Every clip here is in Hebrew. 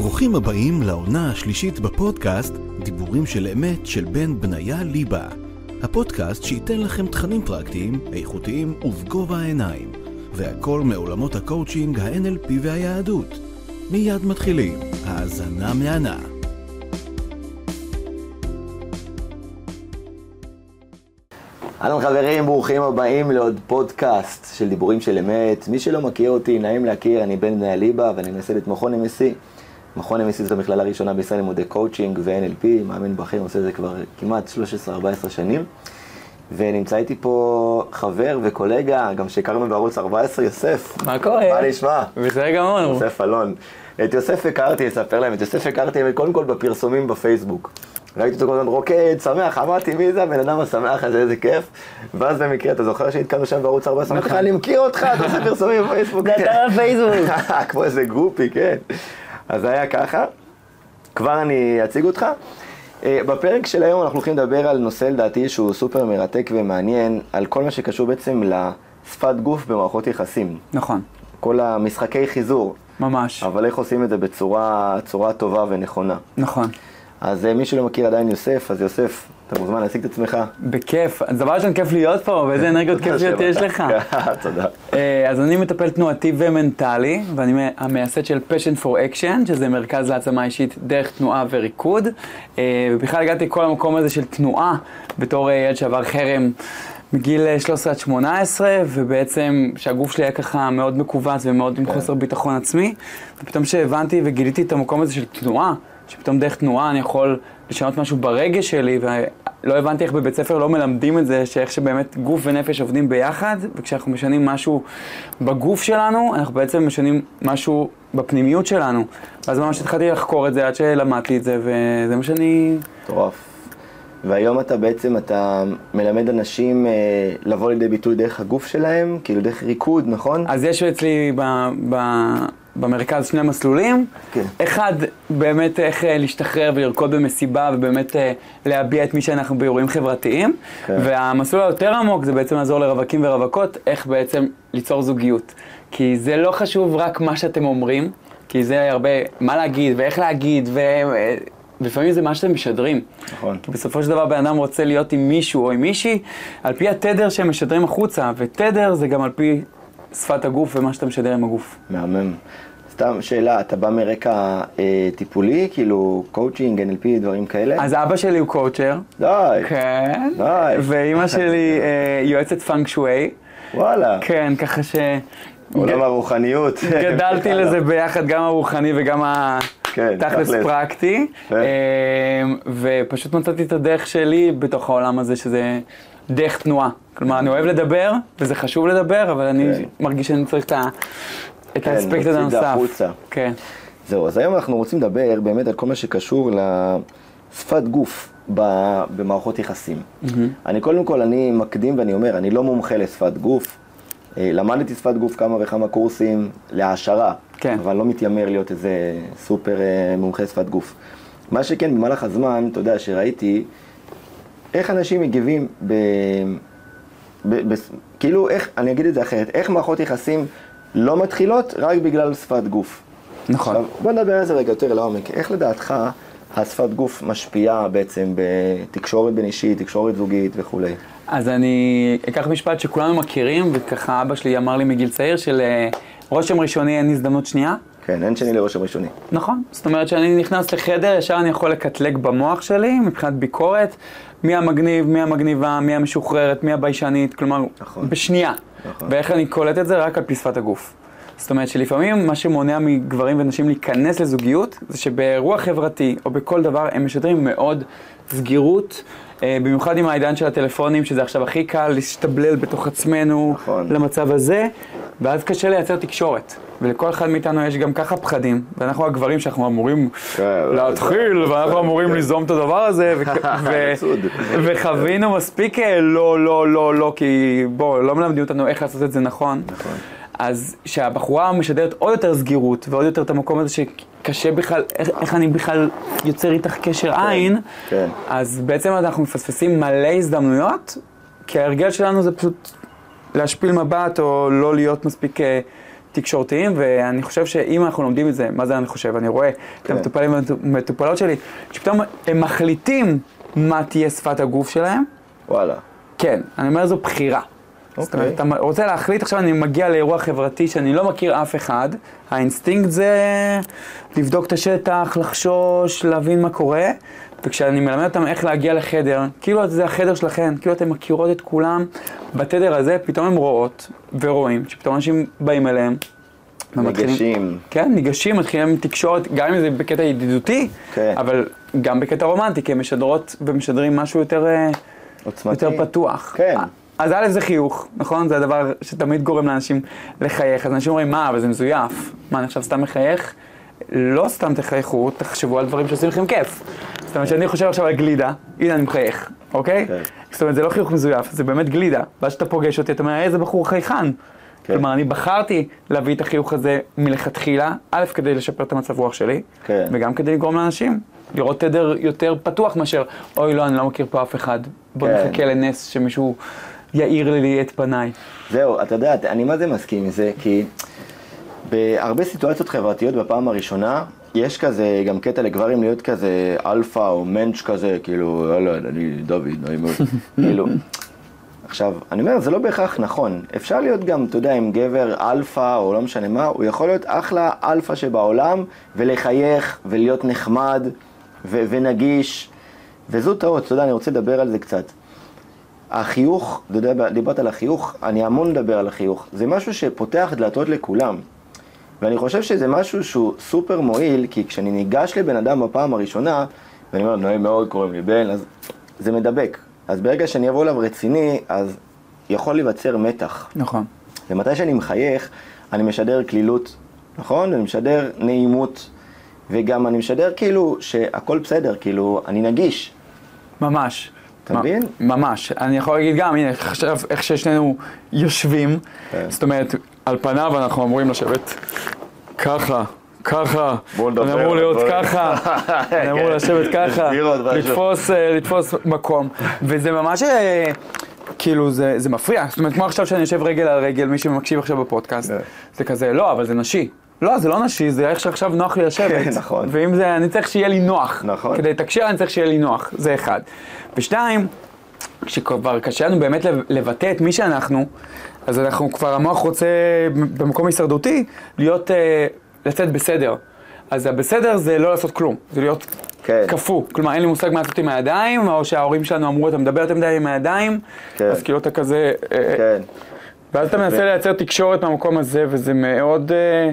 ברוכים הבאים לעונה השלישית בפודקאסט דיבורים של אמת של בן בניה ליבה. הפודקאסט שייתן לכם תכנים פרקטיים, איכותיים ובגובה העיניים. והכל מעולמות הקואוצ'ינג, ה-NLP והיהדות. מיד מתחילים, האזנה מהנה. אהלן חברים, ברוכים הבאים לעוד פודקאסט של דיבורים של אמת. מי שלא מכיר אותי, נעים להכיר, אני בן בניה ליבה ואני מייסד את מכון MSC. מכון MSC זאת המכללה הראשונה בישראל לימודי קואוצ'ינג ו-NLP, מאמן בכיר, עושה את זה כבר כמעט 13-14 שנים. ונמצא איתי פה חבר וקולגה, גם שהכרנו בערוץ 14, יוסף. מה קורה? מה נשמע? בסדר גמור. יוסף אלון. את יוסף הכרתי, אספר להם, את יוסף הכרתי קודם כל בפרסומים בפייסבוק. ראיתי אותו כל הזמן רוקד, שמח, אמרתי מי זה הבן אדם השמח הזה, איזה כיף. ואז במקרה, אתה זוכר שהתקענו שם בערוץ 14, אמרתי לך, אני מכיר אותך, אתה עושה פרסומים בפייסבוק. אתה בפייסבוק. כמו איזה גרופי, כן. אז זה היה ככה. כבר אני אציג אותך. אה, בפרק של היום אנחנו הולכים לדבר על נושא לדעתי שהוא סופר מרתק ומעניין, על כל מה שקשור בעצם לשפת גוף במערכות יחסים. נכון, כל המשחקי חיזור, ממש. אבל איך עושים את זה בצורה צורה טובה ונכונה. נכון. אז אה, מי שלא מכיר עדיין יוסף, אז יוסף, אתה מוזמן להציג את עצמך. בכיף. דבר ראשון, כיף להיות פה, ואיזה אנרגיות כיפיות יש לך. תודה. אה, אז אני מטפל תנועתי ומנטלי, ואני המייסד של Passion for Action, שזה מרכז להעצמה אישית דרך תנועה וריקוד. אה, ובכלל הגעתי לכל המקום הזה של תנועה, בתור ילד שעבר חרם. מגיל 13 עד 18, ובעצם שהגוף שלי היה ככה מאוד מכווץ ומאוד עם כן. חוסר ביטחון עצמי, ופתאום שהבנתי וגיליתי את המקום הזה של תנועה, שפתאום דרך תנועה אני יכול לשנות משהו ברגש שלי, ולא הבנתי איך בבית ספר לא מלמדים את זה, שאיך שבאמת גוף ונפש עובדים ביחד, וכשאנחנו משנים משהו בגוף שלנו, אנחנו בעצם משנים משהו בפנימיות שלנו. ואז ממש התחלתי לחקור את זה עד שלמדתי את זה, וזה מה שאני... מטורף. והיום אתה בעצם, אתה מלמד אנשים אה, לבוא לידי ביטוי דרך הגוף שלהם, כאילו דרך ריקוד, נכון? אז יש אצלי ב, ב, במרכז שני מסלולים. כן. אחד, באמת איך אה, להשתחרר ולרקוד במסיבה ובאמת אה, להביע את מי שאנחנו באירועים חברתיים. כן. והמסלול היותר עמוק זה בעצם לעזור לרווקים ורווקות, איך בעצם ליצור זוגיות. כי זה לא חשוב רק מה שאתם אומרים, כי זה הרבה מה להגיד ואיך להגיד, ו... אה, ולפעמים זה מה שאתם משדרים. נכון. כי בסופו של דבר בן אדם רוצה להיות עם מישהו או עם מישהי, על פי התדר שהם משדרים החוצה, ותדר זה גם על פי שפת הגוף ומה שאתה משדר עם הגוף. מהמם. סתם שאלה, אתה בא מרקע אה, טיפולי, כאילו coaching, NLP, דברים כאלה? אז אבא שלי הוא קואוצ'ר. די. כן. די. ואימא שלי אה, יועצת פאנק שווי. וואלה. כן, ככה ש... עולם הרוחניות. גדלתי לזה ביחד, גם הרוחני וגם כן, התכלס תכלס. פרקטי. כן. אה, ופשוט מצאתי את הדרך שלי בתוך העולם הזה, שזה דרך תנועה. כלומר, אני אוהב לדבר, וזה חשוב לדבר, אבל אני כן. מרגיש שאני צריך את ה- את כן, האספקט הזה הנוסף. כן. זהו, אז היום אנחנו רוצים לדבר באמת על כל מה שקשור לשפת גוף במערכות יחסים. אני קודם כל, אני מקדים ואני אומר, אני לא מומחה לשפת גוף. אה, למדתי שפת גוף כמה וכמה קורסים להעשרה, כן. אבל לא מתיימר להיות איזה סופר אה, מומחה שפת גוף. מה שכן, במהלך הזמן, אתה יודע, שראיתי איך אנשים מגיבים ב... ב... ב... כאילו, איך, אני אגיד את זה אחרת, איך מערכות יחסים לא מתחילות רק בגלל שפת גוף. נכון. עכשיו, בוא נדבר על זה רגע יותר לעומק. איך לדעתך השפת גוף משפיעה בעצם בתקשורת בין אישית, תקשורת זוגית וכולי? אז אני אקח משפט שכולנו מכירים, וככה אבא שלי אמר לי מגיל צעיר, של אה, רושם ראשוני אין הזדמנות שנייה. כן, אין שני לרושם ראשוני. נכון. זאת אומרת שאני נכנס לחדר, ישר אני יכול לקטלג במוח שלי, מבחינת ביקורת, מי המגניב, מי המגניבה, מי המשוחררת, מי הביישנית, כלומר, נכון. בשנייה. נכון. ואיך אני קולט את זה? רק על פי שפת הגוף. זאת אומרת שלפעמים מה שמונע מגברים ונשים להיכנס לזוגיות, זה שבאירוע חברתי או בכל דבר הם משדרים מאוד סגירות, אה, במיוחד עם העידן של הטלפונים, שזה עכשיו הכי קל להשתבלל בתוך עצמנו נכון. למצב הזה, ואז קשה לייצר תקשורת. ולכל אחד מאיתנו יש גם ככה פחדים, ואנחנו הגברים שאנחנו אמורים כן, להתחיל, ואנחנו אמורים ליזום את הדבר הזה. וחווינו מספיק אה, לא, לא, לא, לא, כי בואו, לא מלמדים אותנו איך לעשות את זה נכון. נכון. אז שהבחורה משדרת עוד יותר סגירות, ועוד יותר את המקום הזה שקשה בכלל, איך, איך אני בכלל יוצר איתך קשר עין, כן. אז בעצם אנחנו מפספסים מלא הזדמנויות, כי ההרגל שלנו זה פשוט להשפיל מבט, או לא להיות מספיק אה, תקשורתיים, ואני חושב שאם אנחנו לומדים את זה, מה זה אני חושב? אני רואה כן. את המטופלים והמטופלות שלי, שפתאום הם מחליטים מה תהיה שפת הגוף שלהם, וואלה. כן, אני אומר זו בחירה. זאת אומרת, אתה רוצה להחליט, עכשיו אני מגיע לאירוע חברתי שאני לא מכיר אף אחד, האינסטינקט זה לבדוק את השטח, לחשוש, להבין מה קורה, וכשאני מלמד אותם איך להגיע לחדר, כאילו זה החדר שלכם, כאילו אתן מכירות את כולם, בתדר הזה פתאום הם רואות ורואים, שפתאום אנשים באים אליהם. ניגשים. כן, ניגשים, מתחילים תקשורת, גם אם זה בקטע ידידותי, כן. אבל גם בקטע רומנטי, כי הם משדרות ומשדרים משהו יותר... אה, עוצמתי. יותר פתוח. כן. אז א' זה חיוך, נכון? זה הדבר שתמיד גורם לאנשים לחייך. אז אנשים אומרים, מה, אבל זה מזויף. מה, אני עכשיו סתם מחייך? לא סתם תחייכו, תחשבו על דברים שעושים לכם כיף. זאת אומרת שאני חושב עכשיו על גלידה, הנה אני מחייך, אוקיי? כן. זאת אומרת, זה לא חיוך מזויף, זה באמת גלידה. ואז כשאתה פוגש אותי, אתה אומר, איזה בחור חייכן. כן. כלומר, אני בחרתי להביא את החיוך הזה מלכתחילה, א', כדי לשפר את המצב רוח שלי, כן. וגם כדי לגרום לאנשים לראות תדר יותר פתוח מאשר, אוי לא, אני לא מכיר פה אף אחד, בוא כן. נחכה לנס שמישהו יאיר לי את פניי. זהו, אתה יודע, אני מה זה מסכים עם זה, כי בהרבה סיטואציות חברתיות בפעם הראשונה, יש כזה גם קטע לגברים להיות כזה אלפא או מענץ' כזה, כאילו, יאללה, אני דוד, נעים מאוד, כאילו. עכשיו, אני אומר, זה לא בהכרח נכון. אפשר להיות גם, אתה יודע, עם גבר אלפא או לא משנה מה, הוא יכול להיות אחלה אלפא שבעולם, ולחייך, ולהיות נחמד, ו- ונגיש, וזו טעות, אתה יודע, אני רוצה לדבר על זה קצת. החיוך, אתה יודע, דיברת על החיוך, אני המון מדבר על החיוך. זה משהו שפותח דלתות לכולם. ואני חושב שזה משהו שהוא סופר מועיל, כי כשאני ניגש לבן אדם בפעם הראשונה, ואני אומר, נעים מאוד, קוראים לי בן, אז זה מדבק. אז ברגע שאני אבוא אליו רציני, אז יכול להיווצר מתח. נכון. ומתי שאני מחייך, אני משדר קלילות, נכון? אני משדר נעימות, וגם אני משדר כאילו שהכל בסדר, כאילו, אני נגיש. ממש. אתה מבין? ממש. אני יכול להגיד גם, הנה, עכשיו איך ששנינו יושבים, כן. זאת אומרת, על פניו אנחנו אמורים לשבת ככה. ככה, אני אמור להיות. ככה, אני אמור כן. לשבת ככה. לתפוס, אה, לתפוס מקום, וזה ממש, אה, כאילו, זה, זה מפריע, זאת אומרת, כמו עכשיו שאני יושב רגל על רגל, מי שמקשיב עכשיו בפודקאסט, כן. זה כזה, לא, אבל זה נשי. לא, זה לא נשי, זה איך שעכשיו נוח לי לשבת. כן, נכון. ואם זה, אני צריך שיהיה לי נוח. נכון. כדי לתקשר אני צריך שיהיה לי נוח, זה אחד. ושתיים, כשכבר קשה לנו באמת לב- לבטא את מי שאנחנו, אז אנחנו כבר, המוח רוצה במקום הישרדותי להיות, אה, לצאת בסדר. אז הבסדר זה לא לעשות כלום, זה להיות כן. קפוא. כלומר, אין לי מושג מה לעשות עם הידיים, או שההורים שלנו אמרו, אתה מדבר יותר מדי עם הידיים, כן. אז כאילו אתה כזה... אה, כן. ואז אתה מנסה לייצר תקשורת מהמקום הזה, וזה מאוד אה,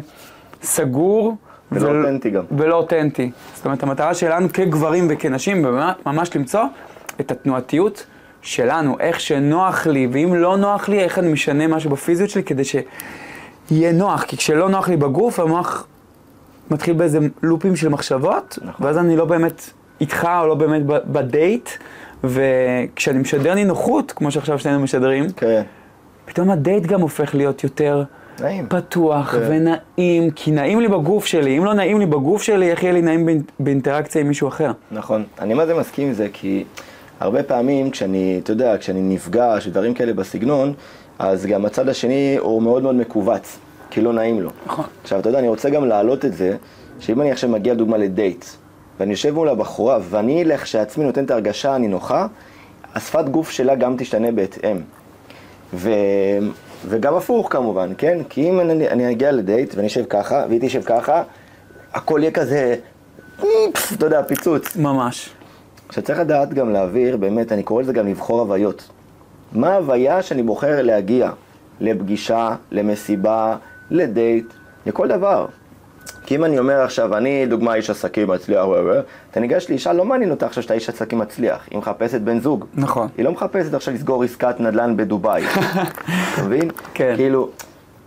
סגור. ולא ול- אותנטי גם. ולא אותנטי. זאת אומרת, המטרה שלנו כגברים וכנשים, ממש- למצוא את התנועתיות שלנו, איך שנוח לי, ואם לא נוח לי, איך אני משנה משהו בפיזיות שלי כדי שיהיה נוח. כי כשלא נוח לי בגוף, המוח מתחיל באיזה לופים של מחשבות, נכון. ואז אני לא באמת איתך או לא באמת בדייט, וכשאני משדר נינוחות, כמו שעכשיו שנינו משדרים, כן. פתאום הדייט גם הופך להיות יותר נעים. פתוח כן. ונעים, כי נעים לי בגוף שלי. אם לא נעים לי בגוף שלי, איך יהיה לי נעים באינ- באינטראקציה עם מישהו אחר? נכון. אני מה זה מסכים עם זה, כי הרבה פעמים כשאני, אתה יודע, כשאני נפגש ודברים כאלה בסגנון, אז גם הצד השני הוא מאוד מאוד מכווץ, כי לא נעים לו. נכון. עכשיו, אתה יודע, אני רוצה גם להעלות את זה, שאם אני עכשיו מגיע, דוגמה, לדייט, ואני יושב מול הבחורה, ואני לכשעצמי נותן את ההרגשה הנינוחה, השפת גוף שלה גם תשתנה בהתאם. ו... וגם הפוך כמובן, כן? כי אם אני, אני אגיע לדייט ואני אשב ככה, והיא תשב ככה, הכל יהיה כזה, פס, אתה יודע, פיצוץ. ממש. עכשיו צריך לדעת גם להעביר, באמת, אני קורא לזה גם לבחור הוויות. מה ההוויה שאני בוחר להגיע? לפגישה, למסיבה, לדייט, לכל דבר. כי אם אני אומר עכשיו, אני דוגמה איש עסקים מצליח, אתה ניגש לאישה, לא מעניין אותה עכשיו שאתה איש עסקים מצליח, היא מחפשת בן זוג. נכון. היא לא מחפשת עכשיו לסגור עסקת נדל"ן בדובאי. אתה מבין? כן. כאילו,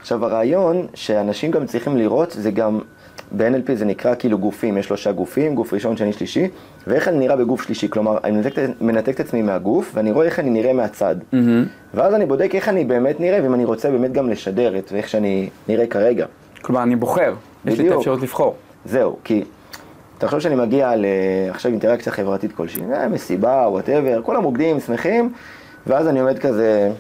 עכשיו הרעיון שאנשים גם צריכים לראות זה גם, ב-NLP זה נקרא כאילו גופים, יש שלושה גופים, גוף ראשון, שני, שלישי, ואיך אני נראה בגוף שלישי, כלומר, אני מנתק, מנתק את עצמי מהגוף, ואני רואה איך אני נראה מהצד. ואז אני בודק איך אני באמת נראה, ואם אני רוצה באמת גם לשדר את איך שאני נראה כרגע. כלומר, אני בוחר. יש לי את. האפשרות לבחור. זהו, כי תחשוב שאני מגיע ל... עכשיו אינטראקציה חברתית כלשהי, אה, מסיבה, whatever, כולם רוקדים, שמחים, ואז אני עומד כזה,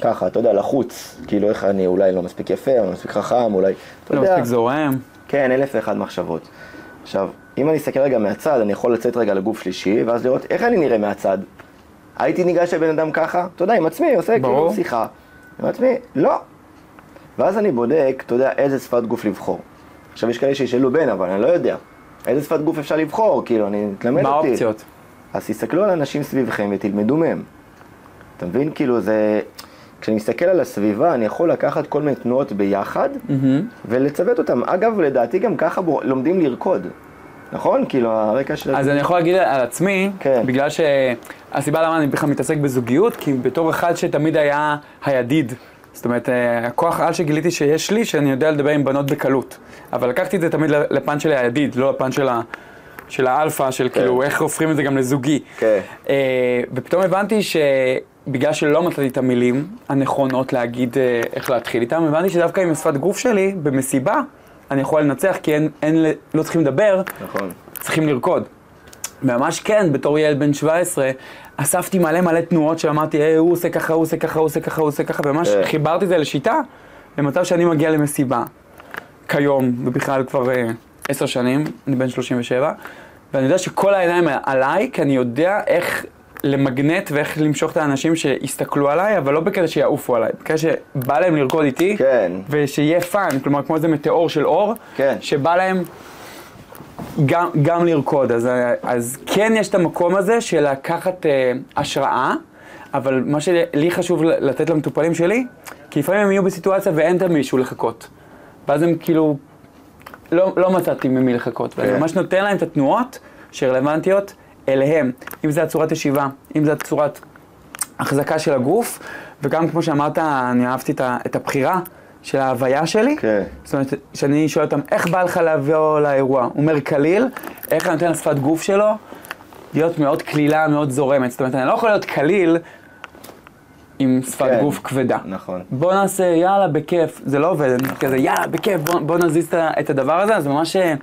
ככה, אתה יודע, לחוץ, כאילו איך אני אולי לא מספיק יפה, או לא מספיק חכם, אולי, אתה לא יודע. מספיק זורם. כן, אלף ואחד מחשבות. עכשיו, אם אני אסתכל רגע מהצד, אני יכול לצאת רגע לגוף שלישי, ואז לראות איך אני נראה מהצד. הייתי ניגש לבן אדם ככה, אתה יודע, עם עצמי, עושה. כאילו שיחה. עם עצמי, לא. ואז אני בודק, אתה יודע, איזה שפת גוף לבחור. עכשיו, יש כאלה שישאלו בן, אבל אני לא יודע. איזה שפת גוף אפשר לבחור? כאילו, אני, תלמד מה אותי. האופציות? אז תסתכלו על אנשים סביבכם ותלמדו מהם. אתה מבין? כאילו זה... כשאני מסתכל על הסביבה, אני יכול לקחת כל מיני תנועות ביחד מהמם. ולצוות אותם. אגב, לדעתי גם ככה בו, לומדים לרקוד. נכון? כאילו, הרקע של... אז אני יכול להגיד על עצמי, כן. בגלל שהסיבה למה אני בכלל מתעסק בזוגיות, כי בתור אחד שתמיד היה הידיד. זאת אומרת, אה, הכוח על שגיליתי שיש לי, שאני יודע לדבר עם בנות בקלות. אבל לקחתי את זה תמיד לפן של הידיד, לא לפן של, ה, של האלפא, של כאילו איך הופכים את זה גם לזוגי. כן. אה, ופתאום הבנתי שבגלל שלא מצאתי את המילים הנכונות להגיד אה, איך להתחיל איתם, הבנתי שדווקא עם השפת גוף שלי, במסיבה, אני יכול לנצח, כי אין, אין, לא צריכים לדבר, נכון. צריכים לרקוד. ממש כן, בתור ילד בן 17, אספתי מלא מלא תנועות שאמרתי, היי, הוא עושה ככה, הוא עושה ככה, הוא עושה ככה, הוא עושה ככה, וממש כן. חיברתי את זה לשיטה, למצב שאני מגיע למסיבה, כיום, ובכלל כבר אה, עשר שנים, אני בן 37, ואני יודע שכל העיניים עליי, כי אני יודע איך למגנט ואיך למשוך את האנשים שיסתכלו עליי, אבל לא בקטע שיעופו עליי, בקטע שבא להם לרקוד איתי, כן. ושיהיה fun, כלומר כמו איזה מטאור של אור, כן. שבא להם גם, גם לרקוד, אז, אז כן יש את המקום הזה של לקחת אה, השראה, אבל מה שלי חשוב לתת למטופלים שלי, כי לפעמים הם יהיו בסיטואציה ואין את מישהו לחכות. ואז הם כאילו, לא, לא מצאתי ממי לחכות, ואני כן. ממש נותן להם את התנועות שרלוונטיות אליהם, אם זה הצורת ישיבה, אם זה הצורת החזקה של הגוף, וגם כמו שאמרת, אני אהבתי את, הבחירה של ההוויה שלי. כן. זאת אומרת, כשאני שואל אותם, איך בא לך לבוא לאירוע? הוא אומר קליל, איך אני נותן לשפת גוף שלו להיות מאוד קלילה, מאוד זורמת. זאת אומרת, אני לא יכול להיות קליל עם שפת כן. גוף כבדה. נכון. בוא נעשה, יאללה, בכיף. זה לא עובד, אני כזה, יאללה, בכיף, בוא, בוא נזיז את הדבר הזה. אז ממש אה,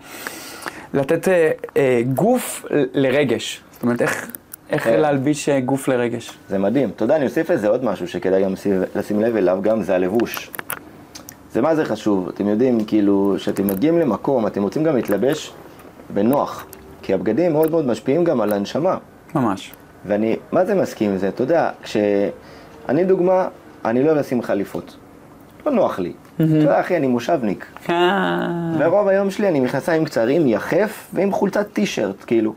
לתת אה, אה, גוף לרגש. זאת אומרת, איך, איך כן. להלביש אה, גוף לרגש. זה מדהים. יודע, אני אוסיף לזה עוד משהו שכדאי גם לשים- לשים לב אליו, גם זה הלבוש. זה מה זה חשוב. אתם יודעים, כאילו, כשאתם מגיעים למקום, אתם רוצים גם להתלבש בנוח. כי הבגדים מאוד מאוד משפיעים גם על הנשמה. ממש. ואני, מה זה מסכים עם זה? אתה יודע, כשאני דוגמה, אני לא אוהב לשים חליפות. לא נוח לי. אתה יודע, אחי, אני מושבניק. אה, ורוב היום שלי אני מכנסיים קצרים, יחף, ועם חולצת טישרט, כאילו.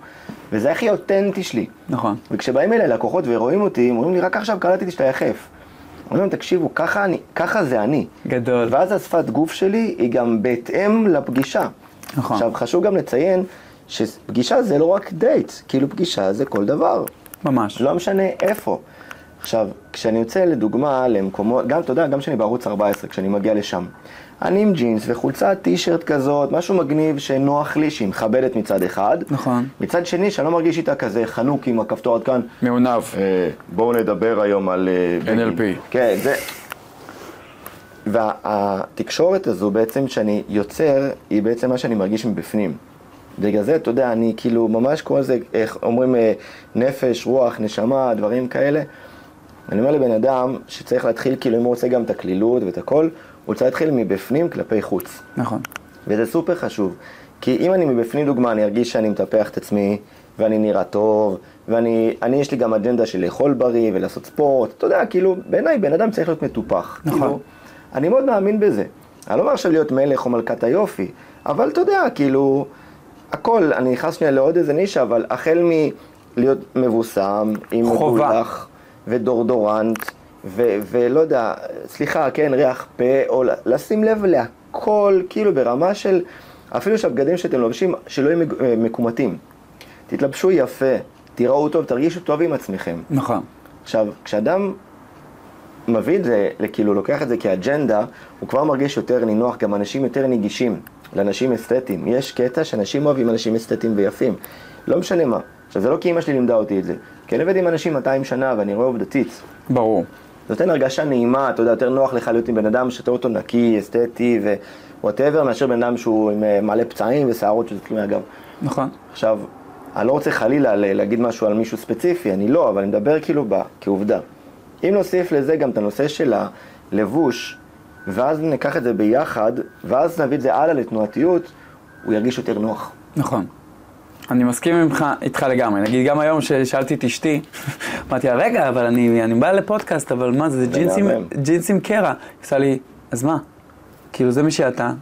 וזה הכי אותנטי שלי. נכון. וכשבאים אליי לקוחות ורואים אותי, הם אומרים לי, רק עכשיו קלטתי שאתה יחף. אומרים להם, תקשיבו, ככה, אני, ככה זה אני. גדול. ואז השפת גוף שלי היא גם בהתאם לפגישה. נכון. עכשיו, חשוב גם לציין שפגישה זה לא רק דייט, כאילו פגישה זה כל דבר. ממש. לא משנה איפה. עכשיו, כשאני יוצא לדוגמה למקומות, גם, אתה יודע, גם כשאני בערוץ 14, כשאני מגיע לשם, אני עם ג'ינס וחולצת טישרט כזאת, משהו מגניב שנוח לי, שהיא מכבדת מצד אחד. נכון. מצד שני, שאני לא מרגיש איתה כזה חנוק עם הכפתור עד כאן. מעונב. אה, בואו נדבר היום על... אה, בגין. NLP. כן, זה... והתקשורת הזו בעצם שאני יוצר, היא בעצם מה שאני מרגיש מבפנים. בגלל זה, אתה יודע, אני כאילו ממש קורא לזה, איך אומרים, אה, נפש, רוח, נשמה, דברים כאלה. אני אומר לבן אדם שצריך להתחיל, כאילו, אם הוא רוצה גם את הקלילות ואת הכל, הוא צריך להתחיל מבפנים כלפי חוץ. נכון. וזה סופר חשוב. כי אם אני מבפנים דוגמה, אני ארגיש שאני מטפח את עצמי, ואני נראה טוב, ואני, אני, יש לי גם אג'נדה של לאכול בריא ולעשות ספורט. אתה יודע, כאילו, בעיניי בן אדם צריך להיות מטופח. נכון. כאילו, אני מאוד מאמין בזה. אני לא אומר עכשיו להיות מלך או מלכת היופי, אבל אתה יודע, כאילו, הכל, אני נכנס שנייה לעוד איזה נישה, אבל החל מלהיות מבוסם, עם חובה. מגולח ודורדורנט, ו- ולא יודע, סליחה, כן, ריח פה, או לשים לב להכל, כאילו ברמה של, אפילו שהבגדים שאתם לובשים, שלא יהיו אה, מקומטים. תתלבשו יפה, תיראו טוב, תרגישו טוב עם עצמכם. נכון. עכשיו, כשאדם מביא את זה, כאילו לוקח את זה כאג'נדה, הוא כבר מרגיש יותר נינוח, גם אנשים יותר נגישים לאנשים אסתטיים. יש קטע שאנשים אוהבים אנשים אסתטיים ויפים, לא משנה מה. עכשיו, זה לא כי אמא שלי לימדה אותי את זה, כי אני עובד עם אנשים 200 שנה ואני רואה עובדתית. ברור. נותן הרגשה נעימה, אתה יודע, יותר נוח לך להיות עם בן אדם שאתה אותו נקי, אסתטי ו whatever, מאשר בן אדם שהוא עם אה, מלא פצעים ושערות שזה כלום מהגב. נכון. עכשיו, אני לא רוצה חלילה להגיד משהו על מישהו ספציפי, אני לא, אבל אני מדבר כאילו ב- כעובדה. אם נוסיף לזה גם את הנושא של הלבוש, ואז ניקח את זה ביחד, ואז נביא את זה הלאה לתנועתיות, הוא ירגיש יותר נוח. נכון. אני מסכים ממך, איתך לגמרי. נגיד, גם היום ששאלתי את אשתי, אמרתי לה, רגע, אבל אני, אני בא לפודקאסט, אבל מה זה, זה ג'ינסים, קרע. היא עושה לי, אז מה? כאילו, זה מי שאתה,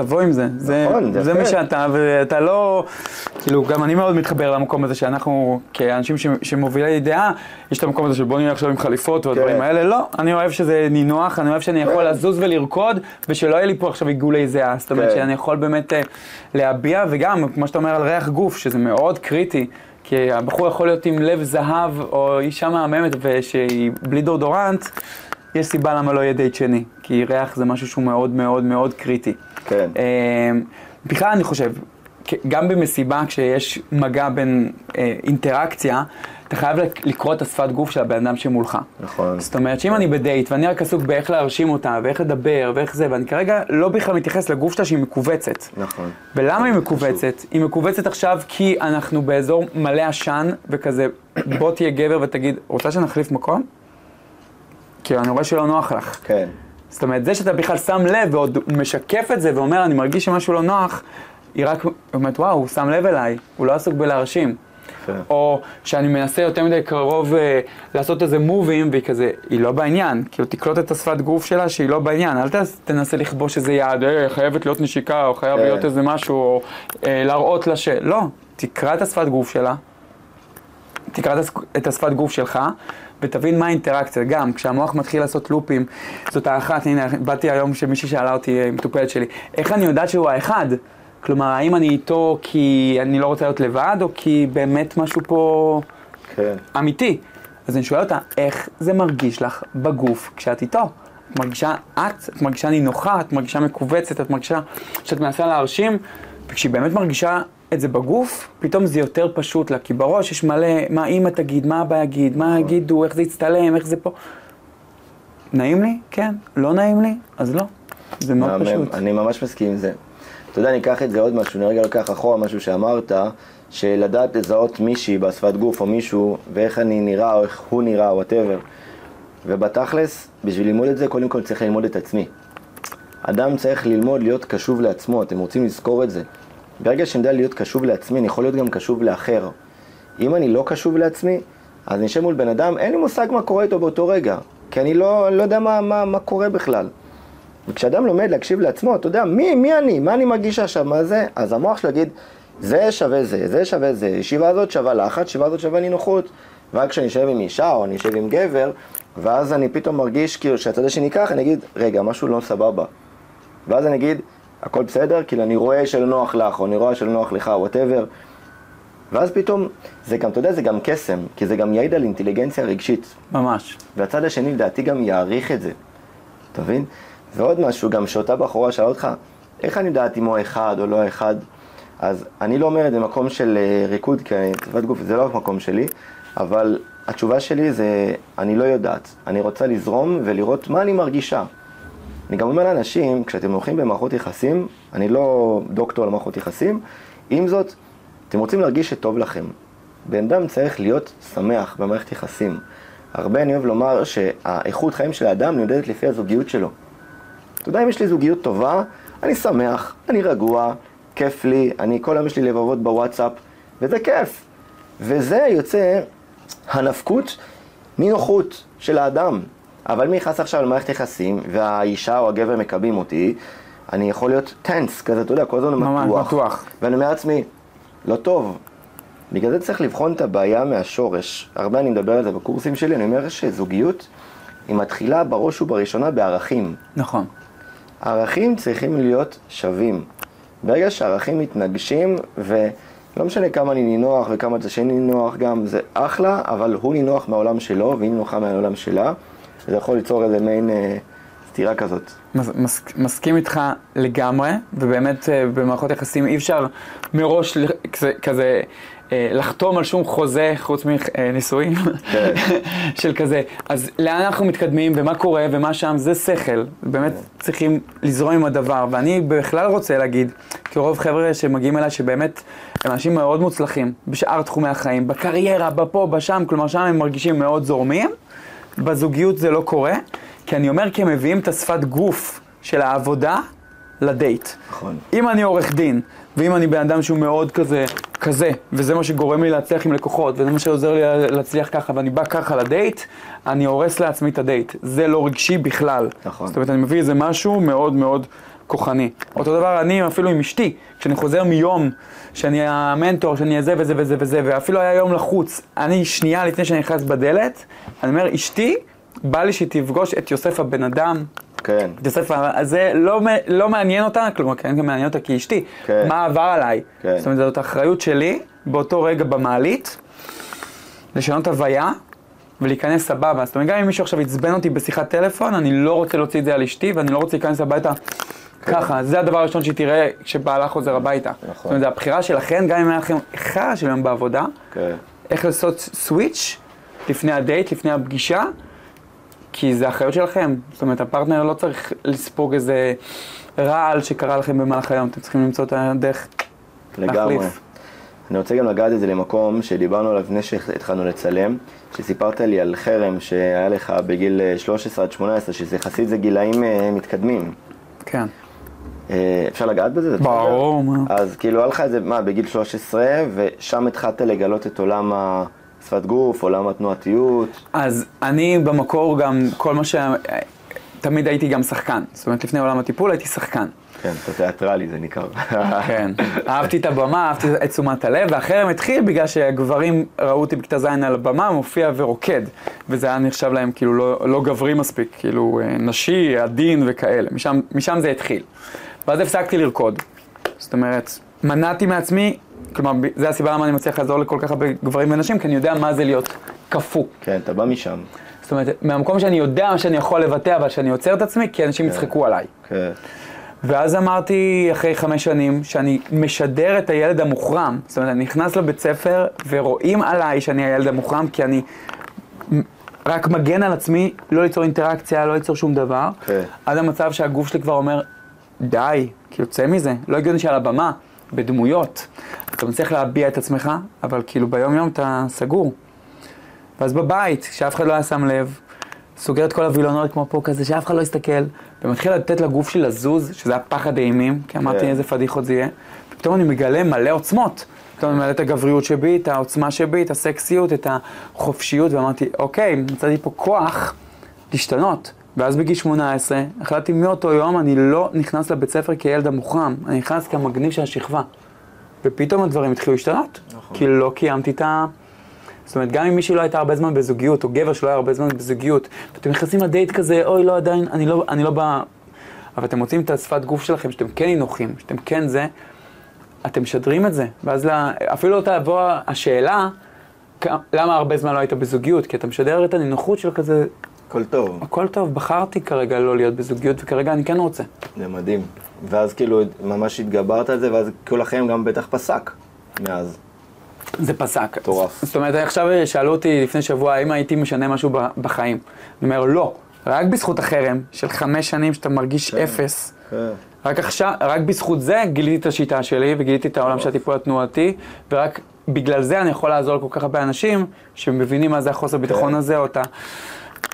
ותבוא עם זה. זה, נכון, זה זה. מי שאתה, ואתה לא... כאילו, גם אני מאוד מתחבר למקום הזה שאנחנו, כאנשים ש, שמובילי דעה, יש את המקום הזה של בוא נהיה עכשיו עם חליפות והדברים כן. האלה. לא, אני אוהב שזה נינוח, אני אוהב שאני יכול כן. לזוז ולרקוד, ושלא יהיה לי פה עכשיו עיגולי זיעה. זאת אומרת כן. שאני יכול באמת אה, להביע, וגם, כמו שאתה אומר על ריח גוף, שזה מאוד קריטי. כי הבחור יכול להיות עם לב זהב, או אישה מהממת ושהיא בלי דורדורנט, יש סיבה למה לא יהיה דייט שני. כי ריח זה משהו שהוא מאוד מאוד מאוד קריטי. כן. אה, בכלל אני חושב, גם במסיבה כשיש מגע בין אה, אינטראקציה, אתה חייב לק- לקרוא את השפת גוף של הבן אדם שמולך. נכון. זאת אומרת שאם אני בדייט ואני רק עסוק באיך להרשים אותה ואיך לדבר ואיך זה, ואני כרגע לא בכלל מתייחס לגוף שלה שהיא מכווצת. נכון. ולמה היא מכווצת? היא מכווצת עכשיו כי אנחנו באזור מלא עשן וכזה, בוא תהיה גבר ותגיד, רוצה שנחליף מקום? כאילו, אני רואה שלא נוח לך. כן. זאת אומרת, זה שאתה בכלל שם לב ועוד משקף את זה ואומר, אני מרגיש שמשהו לא נוח, היא רק אומרת, וואו, הוא שם לב אליי, הוא לא עסוק בלהרשים. יפה. או שאני מנסה יותר מדי קרוב אה, לעשות איזה מובים, והיא כזה, היא לא בעניין. כאילו, תקלוט את השפת גוף שלה שהיא לא בעניין. אל תנסה לכבוש איזה יעד, אה, חייבת להיות נשיקה, או חייב כן. להיות איזה משהו, או אה, להראות לה ש... לא, תקרא את השפת גוף שלה, תקרא את השפת גוף שלך, ותבין מה האינטראקציה. גם, כשהמוח מתחיל לעשות לופים, זאת האחת, הנה, באתי היום שמישהי שאלה אותי, אה, מטופלת שלי, איך אני יודעת שהוא האחד? כלומר, האם אני איתו כי אני לא רוצה להיות לבד, או כי באמת משהו פה כן. אמיתי? אז אני שואל אותה, איך זה מרגיש לך בגוף כשאת איתו? את מרגישה את, את מרגישה נינוחה, את מרגישה מכווצת, את מרגישה שאת מנסה להרשים, וכשהיא באמת מרגישה את זה בגוף, פתאום זה יותר פשוט לה, כי בראש יש מלא, מה אימא תגיד, מה אבא יגיד, מה יגידו, איך זה יצטלם, איך זה פה. נעים לי? כן. לא נעים לי? אז לא. זה מאוד. פשוט. אני ממש מסכים עם זה. אתה יודע, אני אקח את זה עוד משהו, אני רגע לוקח אחורה משהו שאמרת, שלדעת לזהות מישהי בשפת גוף או מישהו, ואיך אני נראה, או איך הוא נראה, whatever. ובתכלס, בשביל ללמוד את זה, קודם כל צריך ללמוד את עצמי. אדם צריך ללמוד להיות קשוב לעצמו, אתם רוצים לזכור את זה. ברגע שאני יודע להיות קשוב לעצמי, אני יכול להיות גם קשוב לאחר. אם אני לא קשוב לעצמי, אז אני אשב מול בן אדם, אין לי מושג מה קורה איתו באותו רגע. כי אני לא, לא יודע מה, מה, מה קורה בכלל. וכשאדם לומד להקשיב לעצמו, אתה יודע, מי, מי אני? מה אני מרגיש עכשיו? מה זה? אז המוח שלו יגיד, זה שווה זה, זה שווה זה, ישיבה הזאת שווה לחץ, ישיבה הזאת שווה נינוחות. ורק כשאני אשב עם אישה או אני אשב עם גבר, ואז אני פתאום מרגיש כאילו שהצד השני ככה, אני אגיד, רגע, משהו לא סבבה. ואז אני אגיד, הכל בסדר, כאילו אני רואה שלא נוח לך, או אני רואה שלא נוח לך, whatever. ואז פתאום, זה גם, אתה יודע, זה גם קסם, כי זה גם יעיד על אינטליגנציה רגשית. ממש. והצד השני לדעתי גם יעריך את זה, אתה מבין? ועוד משהו, גם שאותה בחורה שאלה אותך, איך אני יודעת אם הוא אחד או לא אחד? אז אני לא אומר את זה במקום של אה, ריקוד, כי אני גוף, זה לא המקום שלי, אבל התשובה שלי זה, אני לא יודעת. אני רוצה לזרום ולראות מה אני מרגישה. אני גם אומר לאנשים, כשאתם הולכים במערכות יחסים, אני לא דוקטור למערכות יחסים, עם זאת, אתם רוצים להרגיש שטוב לכם. בן אדם צריך להיות שמח במערכת יחסים. הרבה אני אוהב לומר שהאיכות חיים של האדם נמדדת לפי הזוגיות שלו. אתה יודע, אם יש לי זוגיות טובה, אני שמח, אני רגוע, כיף לי, אני, כל היום יש לי לבבות בוואטסאפ, וזה כיף. וזה יוצא הנפקות מנוחות של האדם. אבל מי נכנס עכשיו למערכת יחסים, והאישה או הגבר מקבלים אותי, אני יכול להיות טנס, כזה, אתה יודע, כל הזמן ממש מתוח. מתוח. ואני אומר לעצמי, לא טוב. בגלל זה צריך לבחון את הבעיה מהשורש. הרבה אני מדבר על זה בקורסים שלי, אני אומר שזוגיות היא מתחילה בראש ובראשונה בערכים. נכון. הערכים צריכים להיות שווים. ברגע שהערכים מתנגשים, ולא משנה כמה אני נינוח וכמה את השני נינוח גם, זה אחלה, אבל הוא נינוח מהעולם שלו והיא נינוחה מהעולם שלה, וזה יכול ליצור איזה מעין אה, סתירה כזאת. מס, מס, מסכים איתך לגמרי, ובאמת אה, במערכות יחסים אי אפשר מראש כזה, כזה אה, לחתום על שום חוזה חוץ מנישואים, כן. של כזה, אז לאן אנחנו מתקדמים ומה קורה ומה שם, זה שכל, באמת צריכים לזרום עם הדבר, ואני בכלל רוצה להגיד, כרוב חבר'ה שמגיעים אליי שבאמת הם אנשים מאוד מוצלחים בשאר תחומי החיים, בקריירה, בפה, בשם, כלומר שם הם מרגישים מאוד זורמים. בזוגיות זה לא קורה, כי אני אומר כי הם מביאים את השפת גוף של העבודה לדייט. נכון. אם אני עורך דין, ואם אני בן אדם שהוא מאוד כזה, כזה, וזה מה שגורם לי להצליח עם לקוחות, וזה מה שעוזר לי להצליח ככה, ואני בא ככה לדייט, אני הורס לעצמי את הדייט. זה לא רגשי בכלל. נכון. זאת אומרת, אני מביא איזה משהו מאוד מאוד כוחני. אותו דבר אני אפילו עם אשתי, כשאני חוזר מיום שאני המנטור, שאני זה וזה וזה וזה, ואפילו היה יום לחוץ, אני שנייה לפני שאני נכנס בדלת, אני אומר, אשתי, בא לי שהיא תפגוש את יוסף הבן אדם, כן. את יוסף, ה- זה לא, לא מעניין אותה, כלומר, כן, גם מעניין אותה כי אשתי, כן. מה עבר עליי. כן. זאת אומרת, זאת אחריות שלי, באותו רגע במעלית, לשנות הוויה. ולהיכנס סבבה, זאת אומרת, גם אם מישהו עכשיו עצבן אותי בשיחת טלפון, אני לא רוצה להוציא את זה על אשתי, ואני לא רוצה להיכנס הביתה ככה, זה הדבר הראשון שהיא תראה כשבעלה חוזר הביתה. זאת אומרת, זה הבחירה שלכן, גם אם היה לכם חרא של יום בעבודה, כן. איך לעשות סוויץ' לפני הדייט, לפני הפגישה, כי זה אחריות שלכם. זאת אומרת, הפרטנר לא צריך לספוג איזה רעל שקרה לכם במהלך היום, אתם צריכים למצוא את הדרך לגמרי. להחליף. אני רוצה גם לגעת את זה למקום שדיברנו עליו לפני שהתחלנו לצלם, שסיפרת לי על חרם שהיה לך בגיל אה, 13 עד 18, שזה יחסית זה גילאים אה, מתקדמים. כן. אה, אפשר לגעת בזה? ברור. אז כאילו היה לך את זה, מה, בגיל 13, ושם התחלת לגלות את עולם השפת גוף, עולם התנועתיות. אז אני במקור גם, כל מה ש... תמיד הייתי גם שחקן. זאת אומרת, לפני עולם הטיפול הייתי שחקן. כן, אתה תיאטרלי, זה ניכר. כן. אהבתי את הבמה, אהבתי את תשומת הלב, והחרם התחיל בגלל שהגברים ראו אותי בכיתה ז' על הבמה, מופיע ורוקד. וזה היה נחשב להם כאילו לא, לא גברי מספיק, כאילו אה, נשי, עדין וכאלה. משם, משם זה התחיל. ואז הפסקתי לרקוד. זאת אומרת, מנעתי מעצמי, כלומר, זה הסיבה למה אני מצליח לעזור לכל כך הרבה גברים ונשים, כי אני יודע מה זה להיות קפוא. כן, אתה בא משם. זאת אומרת, מהמקום שאני יודע מה שאני יכול לבטא, אבל שאני עוצר את עצמי, כי אנשים יצחקו עליי. כן. ואז אמרתי, אחרי חמש שנים, שאני משדר את הילד המוחרם. זאת אומרת, אני נכנס לבית ספר ורואים עליי שאני הילד המוחרם, כי אני רק מגן על עצמי, לא ליצור אינטראקציה, לא ליצור שום דבר. כן. עד המצב שהגוף שלי כבר אומר, די, כאילו, צא מזה. לא הגיוני שעל הבמה, בדמויות, אתה מצליח להביע את עצמך, אבל כאילו ביום יום אתה סגור. ואז בבית, שאף אחד לא היה שם לב, סוגר את כל הווילונות כמו פה כזה, שאף אחד לא יסתכל, ומתחיל לתת לגוף שלי לזוז, שזה הפחד האימים, כי אמרתי כן. איזה פדיחות זה יהיה. פתאום אני מגלה מלא עוצמות. פתאום אני מגלה את הגבריות שבי, את העוצמה שבי, את הסקסיות, את החופשיות, ואמרתי, אוקיי, מצאתי פה כוח להשתנות. ואז בגיל 18, החלטתי מאותו יום, אני לא נכנס לבית ספר כילד המוחרם, אני נכנס כמגניב של השכבה. ופתאום הדברים התחילו להשתנות. נכון. כי לא קיימתי את ה... זאת אומרת, גם אם מישהי לא הייתה הרבה זמן בזוגיות, או גבר שלא היה הרבה זמן בזוגיות, ואתם נכנסים לדייט כזה, אוי, לא, עדיין, אני לא, אני לא בא... אבל אתם מוצאים את השפת גוף שלכם, שאתם כן נינוחים, שאתם כן זה, אתם משדרים את זה. ואז לה, אפילו לא תבוא השאלה, למה הרבה זמן לא היית בזוגיות? כי אתה משדר את הנינוחות של כזה, הכל טוב. הכל טוב, בחרתי כרגע לא להיות בזוגיות, וכרגע אני כן רוצה. זה מדהים. ואז כאילו ממש התגברת על זה, ואז כל החיים גם בטח פסק מאז. זה פסק. מטורף. זאת אומרת, עכשיו שאלו אותי לפני שבוע, האם הייתי משנה משהו בחיים? אני אומר, לא. רק בזכות החרם של חמש שנים שאתה מרגיש אפס. כן. רק עכשיו, רק בזכות זה גיליתי את השיטה שלי וגיליתי את העולם של הטיפול התנועתי, ורק בגלל זה אני יכול לעזור לכל כך הרבה אנשים שמבינים מה זה החוסר ביטחון כן. הזה, או את,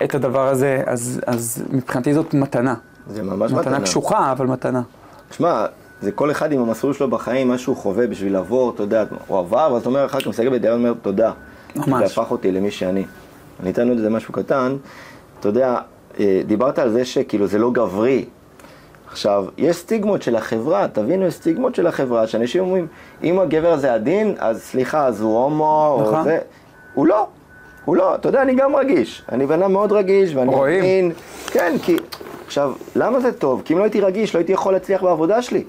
את הדבר הזה, אז, אז מבחינתי זאת מתנה. זה ממש מתנה מתנה. קשוחה, אבל מתנה. תשמע, זה כל אחד עם המסלול שלו בחיים, מה שהוא חווה בשביל לעבור, אתה יודע, הוא עבר, ואז אתה אומר, אחר כך מסתכל בדיון ואומר, תודה. ממש. זה הפך אותי למי שאני. אני אתן עוד איזה משהו קטן. אתה יודע, אה, דיברת על זה שכאילו זה לא גברי. עכשיו, יש סטיגמות של החברה, תבינו, יש סטיגמות של החברה, שאנשים אומרים, אם הגבר הזה עדין, אז סליחה, אז הוא הומו, נכון. או זה. הוא לא. הוא לא, אתה יודע, אני גם רגיש. אני בן אדם מאוד רגיש, ואני רואים. מבין. כן, כי... עכשיו, למה זה טוב? כי אם לא הייתי רגיש, לא הייתי יכול להצליח בעבודה שלי.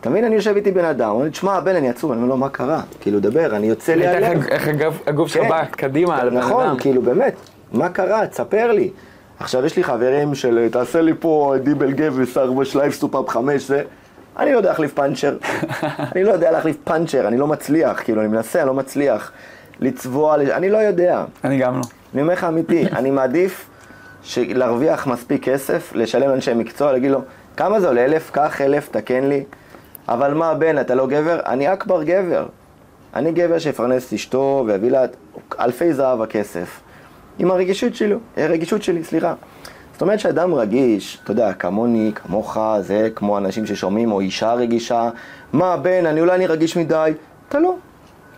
אתה מבין, אני יושב איתי בן אדם, הוא אומר לי, תשמע, בן, אני עצוב, אני אומר לו, מה קרה? כאילו, דבר, אני יוצא לי הלב. איך הגוף שלך כן. בא קדימה על בן נכון, אדם. כאילו, באמת, מה קרה? תספר לי. עכשיו, יש לי חברים של, תעשה לי פה דיבל גבס, ארבע שלייב סטופאפ חמש, זה... אני לא יודע להחליף פאנצ'ר. אני לא יודע להחליף פאנצ'ר, אני לא מצליח, כאילו, אני מנסה, אני לא מצליח. לצבוע, אני לא יודע. אני גם לא. אני אומר לך אמיתי, אני מעדיף להרוויח מספיק כסף, לשלם לאנשי מקצוע, להגיד לו, כמה זה עולה? אלף? קח אלף, תקן לי. אבל מה, בן, אתה לא גבר? אני אכבר גבר. אני גבר שיפרנס אשתו ויביא לה אלפי זהב הכסף. עם הרגישות שלו, הרגישות שלי, סליחה. זאת אומרת שאדם רגיש, אתה יודע, כמוני, כמוך, זה כמו אנשים ששומעים, או אישה רגישה, מה, בן, אני אולי אני רגיש מדי, אתה לא,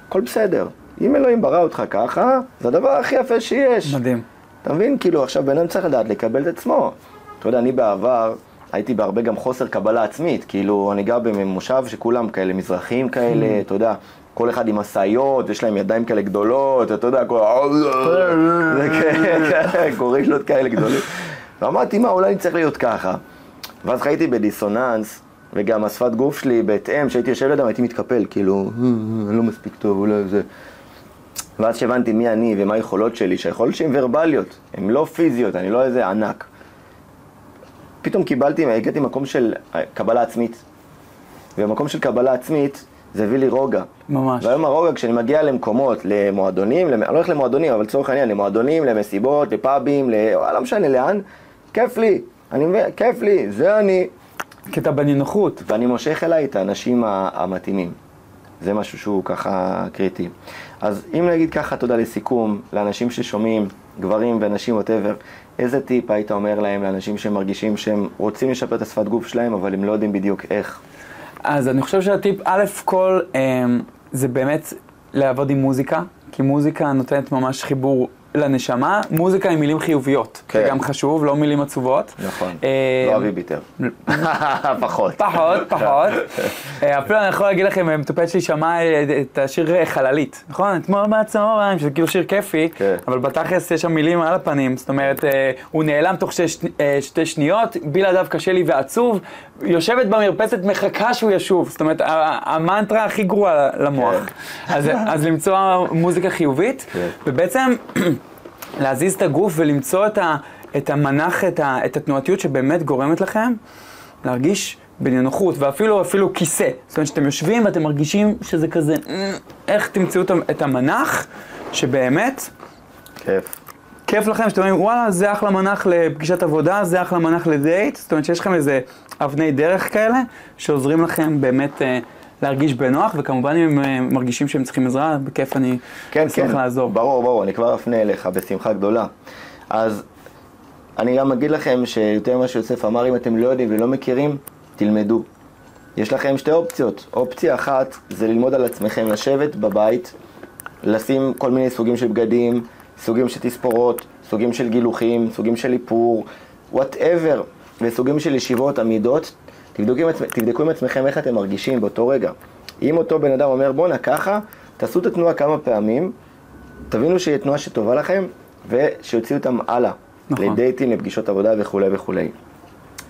הכל בסדר. אם אלוהים ברא אותך ככה, זה הדבר הכי יפה שיש. מדהים. אתה מבין? כאילו, עכשיו בן אדם צריך לדעת לקבל את עצמו. אתה יודע, אני בעבר הייתי בהרבה גם חוסר קבלה עצמית. כאילו, אני גר במושב שכולם כאלה מזרחים כאלה, אתה יודע, כל אחד עם משאיות, יש להם ידיים כאלה גדולות, אתה יודע, כל... זה כאלה, גדולים. ואמרתי, מה, אולי אני צריך להיות ככה. ואז חייתי בדיסוננס, וגם השפת גוף שלי בהתאם, כשהייתי יושב לידם הייתי מתקפל, כאילו, אני לא מספיק טוב, אולי זה... ואז שהבנתי מי אני ומה היכולות שלי, שהיכולות שלי הן ורבליות, הן לא פיזיות, אני לא איזה ענק. פתאום קיבלתי, הגעתי למקום של אה, קבלה עצמית. ובמקום של קבלה עצמית, זה הביא לי רוגע. ממש. והיום הרוגע, כשאני מגיע למקומות, למועדונים, למ... אני לא הולך למועדונים, אבל לצורך העניין, למועדונים, למסיבות, לפאבים, ל... לא משנה לאן, כיף לי. אני מבין, כיף לי, זה אני. כי אתה בנינוחות. ואני מושך אליי את האנשים המתאימים. זה משהו שהוא ככה קריטי. אז אם נגיד ככה, תודה לסיכום, לאנשים ששומעים, גברים ונשים, ווטאבר, איזה טיפ היית אומר להם לאנשים שמרגישים שהם רוצים לשפר את השפת גוף שלהם, אבל הם לא יודעים בדיוק איך? אז אני חושב שהטיפ, א' כל, אמ, זה באמת לעבוד עם מוזיקה, כי מוזיקה נותנת ממש חיבור לנשמה. מוזיקה עם מילים חיוביות, כן. זה גם חשוב, לא מילים עצובות. נכון. אמ, לא אבי ביטר. פחות. פחות, פחות. אה, אפילו אני יכול להגיד לכם, מטופלת שלי שמעה אה, את השיר אה, חללית, נכון? אתמול בצהריים, שזה כאילו שיר כיפי, כן. אבל בתכלס יש שם מילים על הפנים, זאת אומרת, אה, הוא נעלם תוך שתי שני- אה, שתי שניות, בלעדיו קשה לי ועצוב, יושבת במרפסת, מחכה שהוא ישוב, זאת אומרת, המנטרה הכי גרועה למוח. אז אז למצוא מוזיקה חיובית, כן. ובעצם להזיז את הגוף ולמצוא את ה- את המנח, את ה- את התנועתיות שבאמת גורמת לכם להרגיש בנינוחות, ואפילו אפילו כיסא. זאת אומרת שאתם יושבים ואתם מרגישים שזה כזה, "אה", איך תמצאו את המנח שבאמת כיף. כיף לכם, שאתם אומרים, וואלה, זה אחלה מנח לפגישת עבודה, זה אחלה מנח לדייט. זאת אומרת שיש לכם איזה אבני דרך כאלה, שעוזרים לכם באמת אה, להרגיש בנוח, וכמובן אם הם אה, מרגישים שהם צריכים עזרה, בכיף אני כן, אשמח כן, לעזור. ברור, ברור, אני כבר אפנה אליך בשמחה גדולה. אז אני גם אגיד לכם שיותר ממה שיוסף אמר, אם אתם לא יודעים ולא מכירים, תלמדו. יש לכם שתי אופציות. אופציה אחת זה ללמוד על עצמכם, לשבת בבית, לשים כל מיני סוגים של בגדים, סוגים של תספורות, סוגים של גילוחים, סוגים של איפור, whatever, וסוגים של ישיבות, עמידות. תבדקו עם, עצמ... תבדקו עם עצמכם איך אתם מרגישים באותו רגע. אם אותו בן אדם אומר בואנה ככה, תעשו את התנועה כמה פעמים, תבינו שהיא תנועה שטובה לכם, ושיוציאו אותם הלאה. נכון. לדייטים, לפגישות עבודה וכולי וכולי.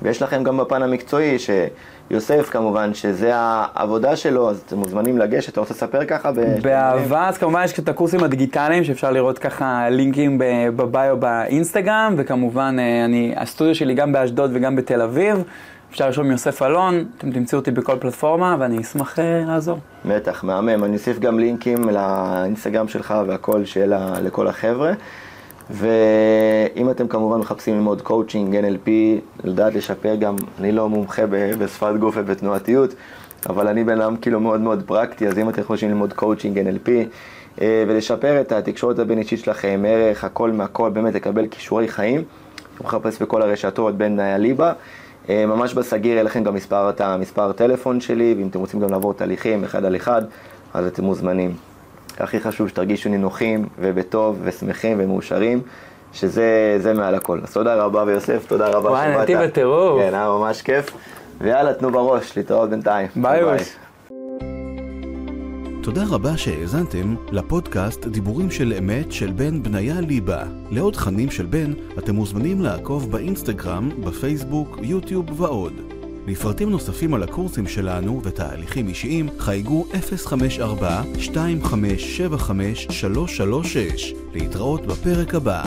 ויש לכם גם בפן המקצועי, שיוסף כמובן, שזה העבודה שלו, אז אתם מוזמנים לגשת, אתה רוצה לספר ככה? באהבה, אז כמובן יש את הקורסים הדיגיטליים שאפשר לראות ככה לינקים ב bio באינסטגרם, וכמובן אה, אני, הסטודיו שלי גם באשדוד וגם בתל אביב. אפשר לרשום יוסף אלון, אתם תמצאו אותי בכל פלטפורמה ואני אשמח אה, לעזור. בטח, מהמם. אני אוסיף גם לינקים לאינסטגרם שלך והכל, שיהיה לכל החבר'ה. ואם אתם כמובן מחפשים ללמוד coaching, NLP, לדעת לשפר גם, אני לא מומחה בשפת גוף ובתנועתיות, אבל אני בן אדם כאילו מאוד מאוד פרקטי, אז אם אתם חושבים ללמוד coaching, NLP, אה, ולשפר את התקשורת הבין-אישית שלכם, ערך, הכל מהכל, באמת לקבל כישורי חיים, אתם מחפש בכל הרשתות בין הליבה. אה, ממש בסגיר יהיה לכם גם מספר, את המספר טלפון שלי, ואם אתם רוצים גם לעבור תהליכים אחד על אחד, אז אתם מוזמנים. הכי חשוב שתרגישו נינוחים ובטוב ושמחים ומאושרים, שזה זה מעל הכל. אז תודה רבה ויוסף, תודה רבה וואי, נהניתי בטירוף. כן, היה ממש כיף. ויאללה, תנו בראש, להתראות בינתיים. ביי, יוש. תודה רבה שהאזנתם לפודקאסט דיבורים של אמת של בן בניה ליבה. לעוד תכנים של בן אתם מוזמנים לעקוב באינסטגרם, בפייסבוק, יוטיוב ועוד. לפרטים נוספים על הקורסים שלנו ותהליכים אישיים חייגו 054-2575-336 להתראות בפרק הבא.